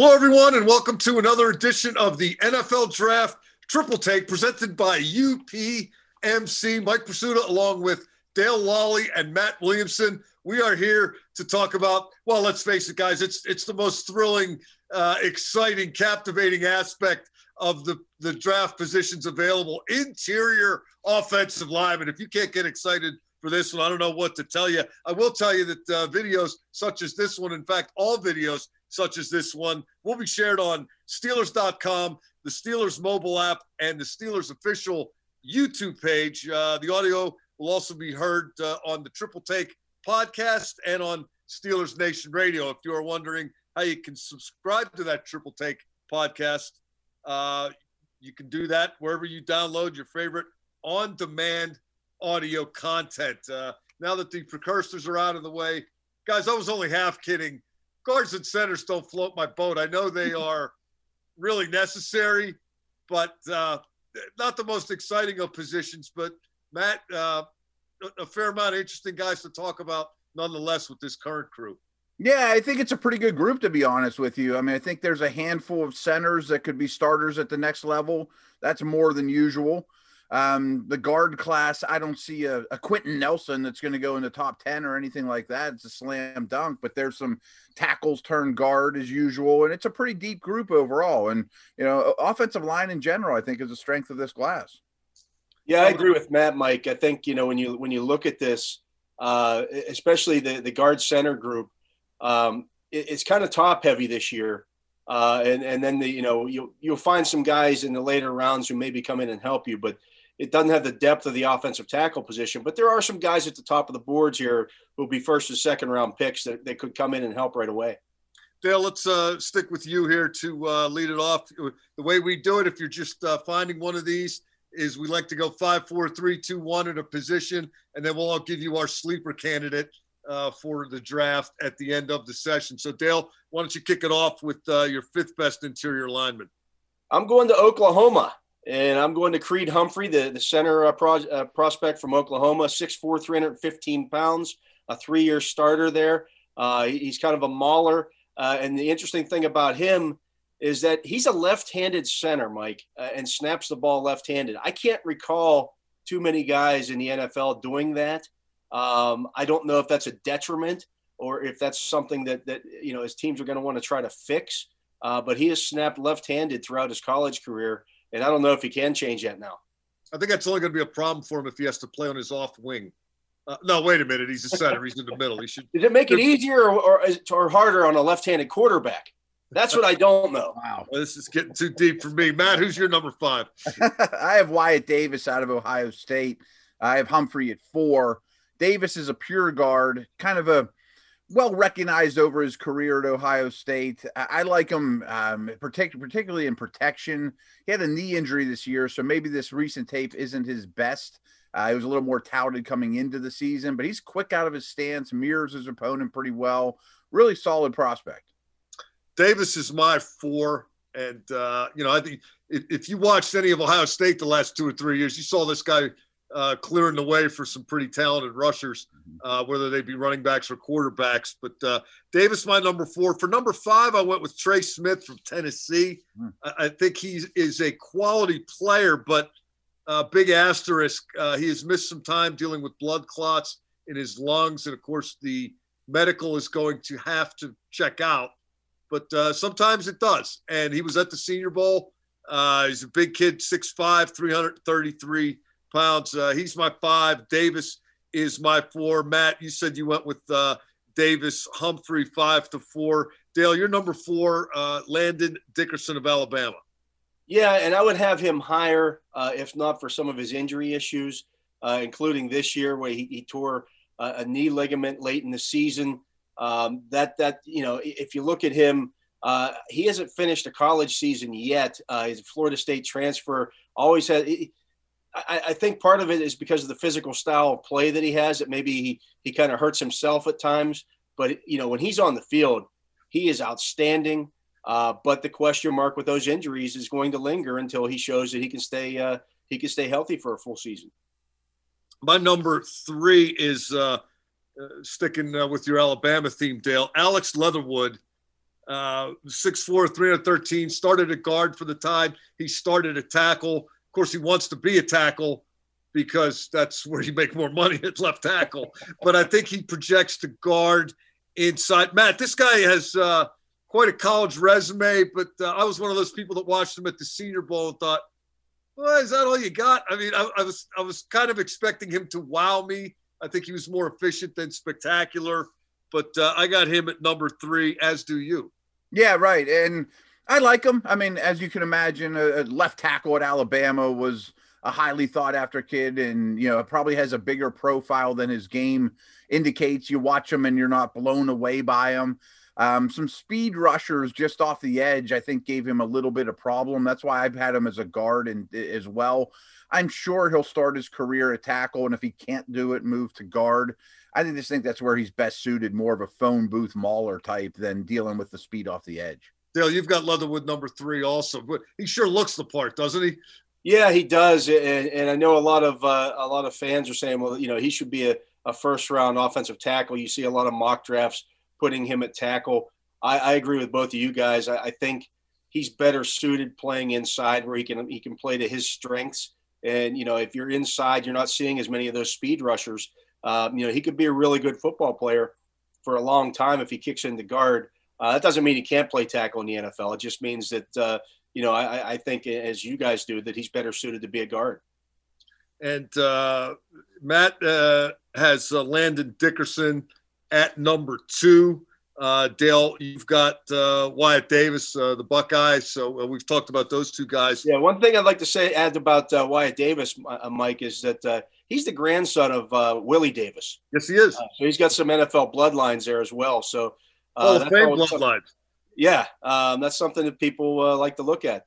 Hello, everyone, and welcome to another edition of the NFL Draft Triple Take presented by UPMC. Mike Prisuta, along with Dale Lolley and Matt Williamson. We are here to talk about, well, let's face it, guys, it's it's the most thrilling, uh, exciting, captivating aspect of the, the draft positions available. Interior offensive lineman. If you can't get excited for this one, I don't know what to tell you. I will tell you that uh, videos such as this one, in fact, all videos such as this one, will be shared on Steelers.com, the Steelers mobile app, and the Steelers official YouTube page. Uh, the audio will also be heard uh, on the Triple Take podcast and on Steelers Nation Radio. If you are wondering how you can subscribe to that Triple Take podcast, uh, you can do that wherever you download your favorite on demand audio content. Uh, now that the precursors are out of the way, guys, I was only half kidding guards and centers don't float my boat. I know they are really necessary, but uh, not the most exciting of positions. But Matt, uh, a fair amount of interesting guys to talk about nonetheless with this current crew. Yeah, I think it's a pretty good group to be honest with you. I mean, I think there's a handful of centers that could be starters at the next level. That's more than usual. Um, the guard class, I don't see a, a Quenton Nelson that's going to go in the top 10 or anything like that. It's a slam dunk, but there's some tackles turn guard as usual. And it's a pretty deep group overall. And, you know, offensive line in general, I think is the strength of this class. Yeah, I agree with Matt, Mike. I think, you know, when you, when you look at this, uh, especially the, the guard center group, um, it, it's kind of top heavy this year. Uh, and, and then the, you know, you'll, you'll find some guys in the later rounds who maybe come in and help you, but it doesn't have the depth of the offensive tackle position, but there are some guys at the top of the boards here who'll be first or second round picks that, that could come in and help right away. Dale, let's uh, stick with you here to uh, lead it off. The way we do it, if you're just uh, finding one of these, is we like to go five, four, three, two, one in a position, and then we'll all give you our sleeper candidate uh, for the draft at the end of the session. So, Dale, why don't you kick it off with uh, your fifth best interior lineman? I'm going to Oklahoma. And I'm going to Creed Humphrey, the, the center uh, pro, uh, prospect from Oklahoma, 6'4, 315 pounds, a three year starter there. Uh, he's kind of a mauler. Uh, and the interesting thing about him is that he's a left handed center, Mike, uh, and snaps the ball left handed. I can't recall too many guys in the NFL doing that. Um, I don't know if that's a detriment or if that's something that, that you know, his teams are going to want to try to fix. Uh, but he has snapped left handed throughout his college career and I don't know if he can change that now. I think that's only going to be a problem for him if he has to play on his off wing. Uh, no, wait a minute. He's a center. He's in the middle. He should. Did it make it easier or, or, or harder on a left-handed quarterback? That's what I don't know. Wow, well, this is getting too deep for me. Matt, who's your number five? I have Wyatt Davis out of Ohio State. I have Humphrey at four. Davis is a pure guard, kind of a well recognized over his career at Ohio State. I, like him, um, partic- particularly in protection. He had a knee injury this year, so maybe this recent tape isn't his best. Uh, he was a little more touted coming into the season, but he's quick out of his stance, mirrors his opponent pretty well. Really solid prospect. Davis is my four. And, uh, you know, I think if, if you watched any of Ohio State the last two or three years, you saw this guy uh, clearing the way for some pretty talented rushers, mm-hmm. uh, whether they be running backs or quarterbacks. But uh, Davis, my number four. For number five, I went with Trey Smith from Tennessee. Mm. I, I, think he is a quality player, but uh, big asterisk. Uh, he has missed some time dealing with blood clots in his lungs. And of course, the medical is going to have to check out. But uh, sometimes it does. And he was at the Senior Bowl. he's a big kid, 6'5, 333 pounds. Uh, he's my five. Davis is my four. Matt, you said you went with uh, Davis, Humphrey, five to four. Dale, you're number four. Uh, Landon Dickerson of Alabama. Yeah, and I would have him higher uh, if not for some of his injury issues, uh, including this year where he, he tore a knee ligament late in the season. Um, that that you know, if you look at him, uh, he hasn't finished a college season yet. Uh, he's a Florida State transfer. Always had. I, I, think part of it is because of the physical style of play that he has. That maybe he he kind of hurts himself at times. But you know, when he's on the field, he is outstanding. Uh, but the question mark with those injuries is going to linger until he shows that he can stay uh, he can stay healthy for a full season. My number three is uh, uh sticking uh, with your Alabama theme, Dale. Alex Leatherwood uh, 6'4", 313, started a guard for the Tide. He started a tackle. Of course, he wants to be a tackle because that's where you make more money at left tackle. but I think he projects to guard inside. Matt, this guy has uh, quite a college resume, but uh, I was one of those people that watched him at the Senior Bowl and thought, well, is that all you got? I mean, I, I was I was kind of expecting him to wow me. I think he was more efficient than spectacular, but uh, I got him at number three, as do you. Yeah, right. And I like him. I mean, as you can imagine, a left tackle at Alabama was a highly thought after kid and you know probably has a bigger profile than his game indicates. You watch him and you're not blown away by him um, some speed rushers just off the edge i think gave him a little bit of problem. That's why i've had him as a guard and as well. I'm sure he'll start his career at tackle and if he can't do it move to guard. I just think that's where he's best suited more of a phone booth mauler type than dealing with the speed off the edge Dale, you've got Leatherwood number three also, but he sure looks the part, doesn't he? Yeah, he does, and, and I know a lot of uh, a lot of fans are saying, well, you know, he should be a, a first round offensive tackle. You see a lot of mock drafts putting him at tackle. I, I agree with both of you guys. I, I, think he's better suited playing inside, where he can he can play to his strengths. And you know, if you're inside, you're not seeing as many of those speed rushers. Um, you know, he could be a really good football player for a long time if he kicks into guard. Uh, that doesn't mean he can't play tackle in the NFL. It just means that uh, you know, I, I think as you guys do that he's better suited to be a guard. And uh, Matt uh, has uh, Landon Dickerson at number two. Uh, Dale, you've got uh, Wyatt Davis, uh, the Buckeyes. So we've talked about those two guys. Yeah, one thing I'd like to say, add about Wyatt Davis, Mike, is that he's the grandson of Willie Davis. Yes, he is. so he's got some NFL bloodlines there as well. So, Hall of Fame bloodlines yeah, um, that's something that people uh, like to look at.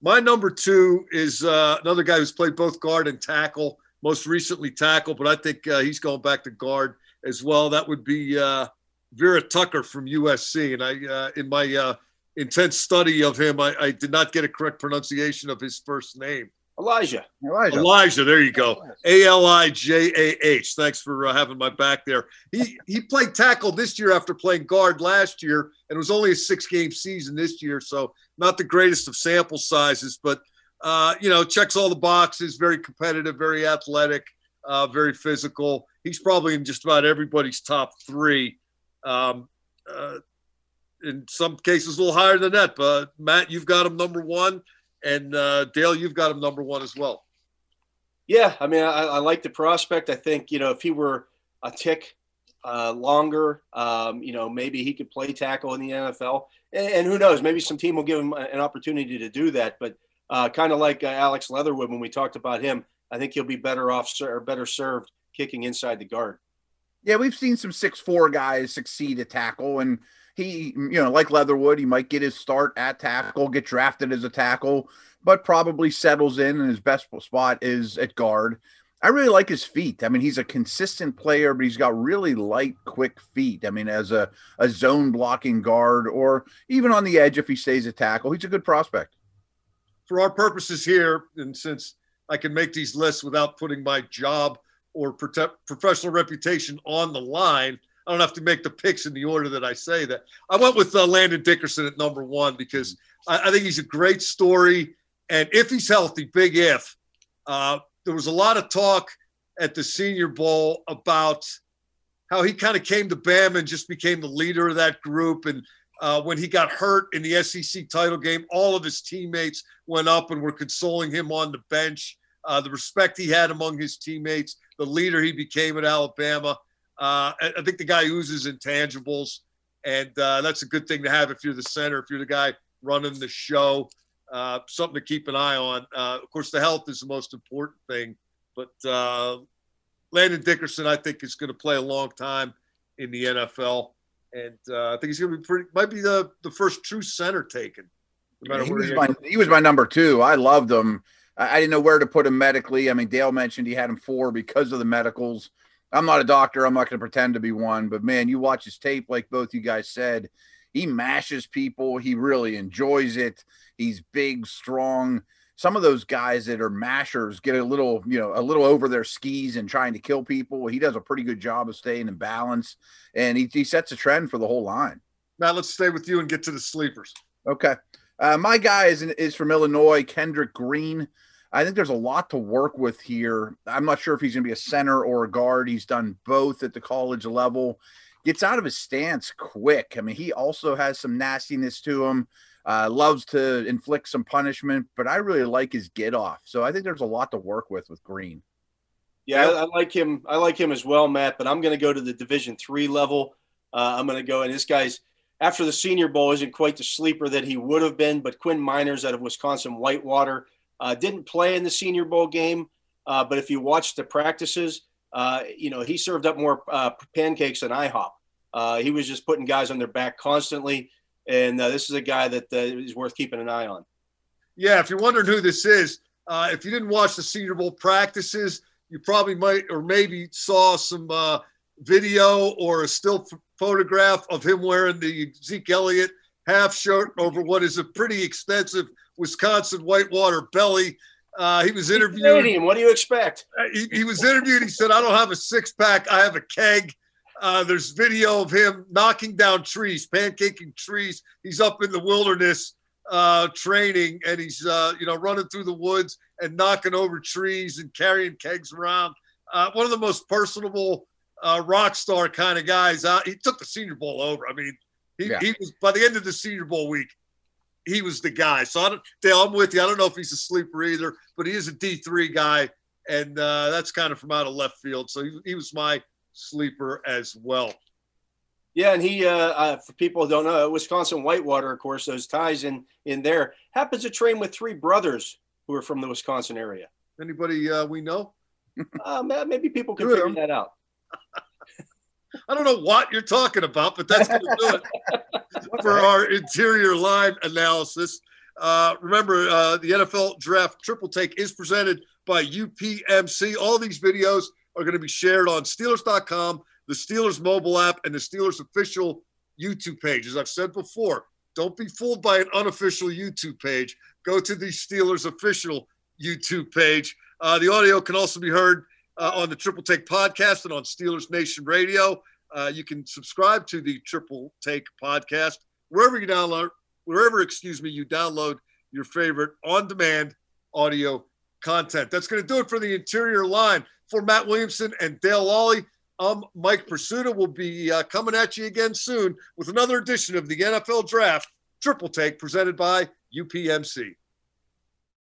My number two is uh, another guy who's played both guard and tackle, most recently tackle, but I think uh, he's going back to guard as well. That would be uh, Vera Tucker from USC. And I, uh, in my uh, intense study of him, I, I, did not get a correct pronunciation of his first name. Alijah. Alijah. Alijah. There you go. A L I J A H. Thanks for uh, having my back there. He he played tackle this year after playing guard last year, and it was only a six game season this year, so not the greatest of sample sizes, but uh, you know checks all the boxes. Very competitive, very athletic, uh, very physical. He's probably in just about everybody's top three. Um, uh, in some cases, a little higher than that. But Matt, you've got him number one. And uh, Dale, you've got him number one as well. Yeah, I mean, I, I like the prospect. I think you know if he were a tick uh, longer, um, you know, maybe he could play tackle in the NFL. And, and, who knows? Maybe some team will give him an opportunity to do that. But uh, kind of like uh, Alex Leatherwood when we talked about him, I think he'll be better off or better served kicking inside the guard. Yeah, we've seen some six four guys succeed at tackle, and he, you know, like Leatherwood, he might get his start at tackle, get drafted as a tackle, but probably settles in and his best spot is at guard. I really like his feet. I mean, he's a consistent player, but he's got really light, quick feet. I mean, as a, a zone blocking guard or even on the edge if he stays at tackle, he's a good prospect. For our purposes here, and since I can make these lists without putting my job or professional reputation on the line – I don't have to make the picks in the order that I say that. I went with uh, Landon Dickerson at number one because I, I, think he's a great story. And if he's healthy, big if, uh, there was a lot of talk at the Senior Bowl about how he kind of came to Bama and just became the leader of that group. And uh, when he got hurt in the SEC title game, all of his teammates went up and were consoling him on the bench. Uh, the respect he had among his teammates, the leader he became at Alabama. Uh, I think the guy oozes intangibles, and uh, that's a good thing to have if you're the center, if you're the guy running the show. Uh, something to keep an eye on. Uh, of course, the health is the most important thing, but uh, Landon Dickerson, I think, is going to play a long time in the NFL, and uh, I think he's going to be pretty. Might be the the first true center taken. No he, was my, he was my number two. I loved him. I, I didn't know where to put him medically. I mean, Dale mentioned he had him four because of the medicals. I'm not a doctor. I'm not going to pretend to be one, but man, you watch his tape, like both you guys said, he mashes people. He really enjoys it. He's big, strong. Some of those guys that are mashers get a little, you know, a little over their skis and trying to kill people. He does a pretty good job of staying in balance, and he, he sets a trend for the whole line. Matt, let's stay with you and get to the sleepers. Okay. Uh, my guy is, is from Illinois, Kendrick Green. I think there's a lot to work with here. I'm not sure if he's going to be a center or a guard. He's done both at the college level. Gets out of his stance quick. I mean, he also has some nastiness to him. Uh, loves to inflict some punishment, but I really like his get off. So I think there's a lot to work with with Green. Yeah, I, I like him. I like him as well, Matt. But I'm going to go to the Division three level. Uh, I'm going to go, and this guy's after the Senior Bowl isn't quite the sleeper that he would have been. But Quinn Meinerz out of Wisconsin Whitewater uh, didn't play in the Senior Bowl game, uh, but if you watch the practices, uh, you know he served up more uh, pancakes than IHOP. Uh, he was just putting guys on their back constantly, and this is a guy that is worth keeping an eye on. Yeah, if you're wondering who this is, if you didn't watch the Senior Bowl practices, you probably might or maybe saw some video or a still photograph of him wearing the Zeke Elliott half shirt over what is a pretty extensive Wisconsin Whitewater belly. Uh, he was interviewed. What do you expect? Uh, he, he, was interviewed. He said, "I don't have a six pack. I have a keg." Uh, there's video of him knocking down trees, pancaking trees. He's up in the wilderness uh, training, and he's uh, you know running through the woods and knocking over trees and carrying kegs around. Uh, one of the most personable uh, rock star kind of guys. he took the Senior Bowl over. I mean, he, yeah. he was by the end of the Senior Bowl week he was the guy. So I don't, Dale, I'm with you. I don't know if he's a sleeper either, but he is a D3 guy, and uh, that's kind of from out of left field. So he, he was my sleeper as well. Yeah, and he, uh, uh, for people who don't know, Wisconsin Whitewater, of course, those ties in in there happens to train with three brothers who are from the Wisconsin area. Anybody uh, we know? uh, maybe people can figure that out. I don't know what you're talking about, but that's going to do it for our interior line analysis. Uh, remember, uh, the NFL Draft Triple Take is presented by UPMC. All these videos are going to be shared on Steelers.com, the Steelers mobile app, and the Steelers official YouTube page. As I've said before, don't be fooled by an unofficial YouTube page. Go to the Steelers official YouTube page. Uh, the audio can also be heard uh, on the Triple Take podcast and on Steelers Nation Radio. Uh, you can subscribe to the Triple Take podcast wherever you download, wherever, excuse me, you download your favorite on-demand audio content. That's going to do it for the interior line. For Matt Williamson and Dale Lolley, I'm Mike Prisuta. We'll be uh, coming at you again soon with another edition of the NFL Draft Triple Take presented by UPMC.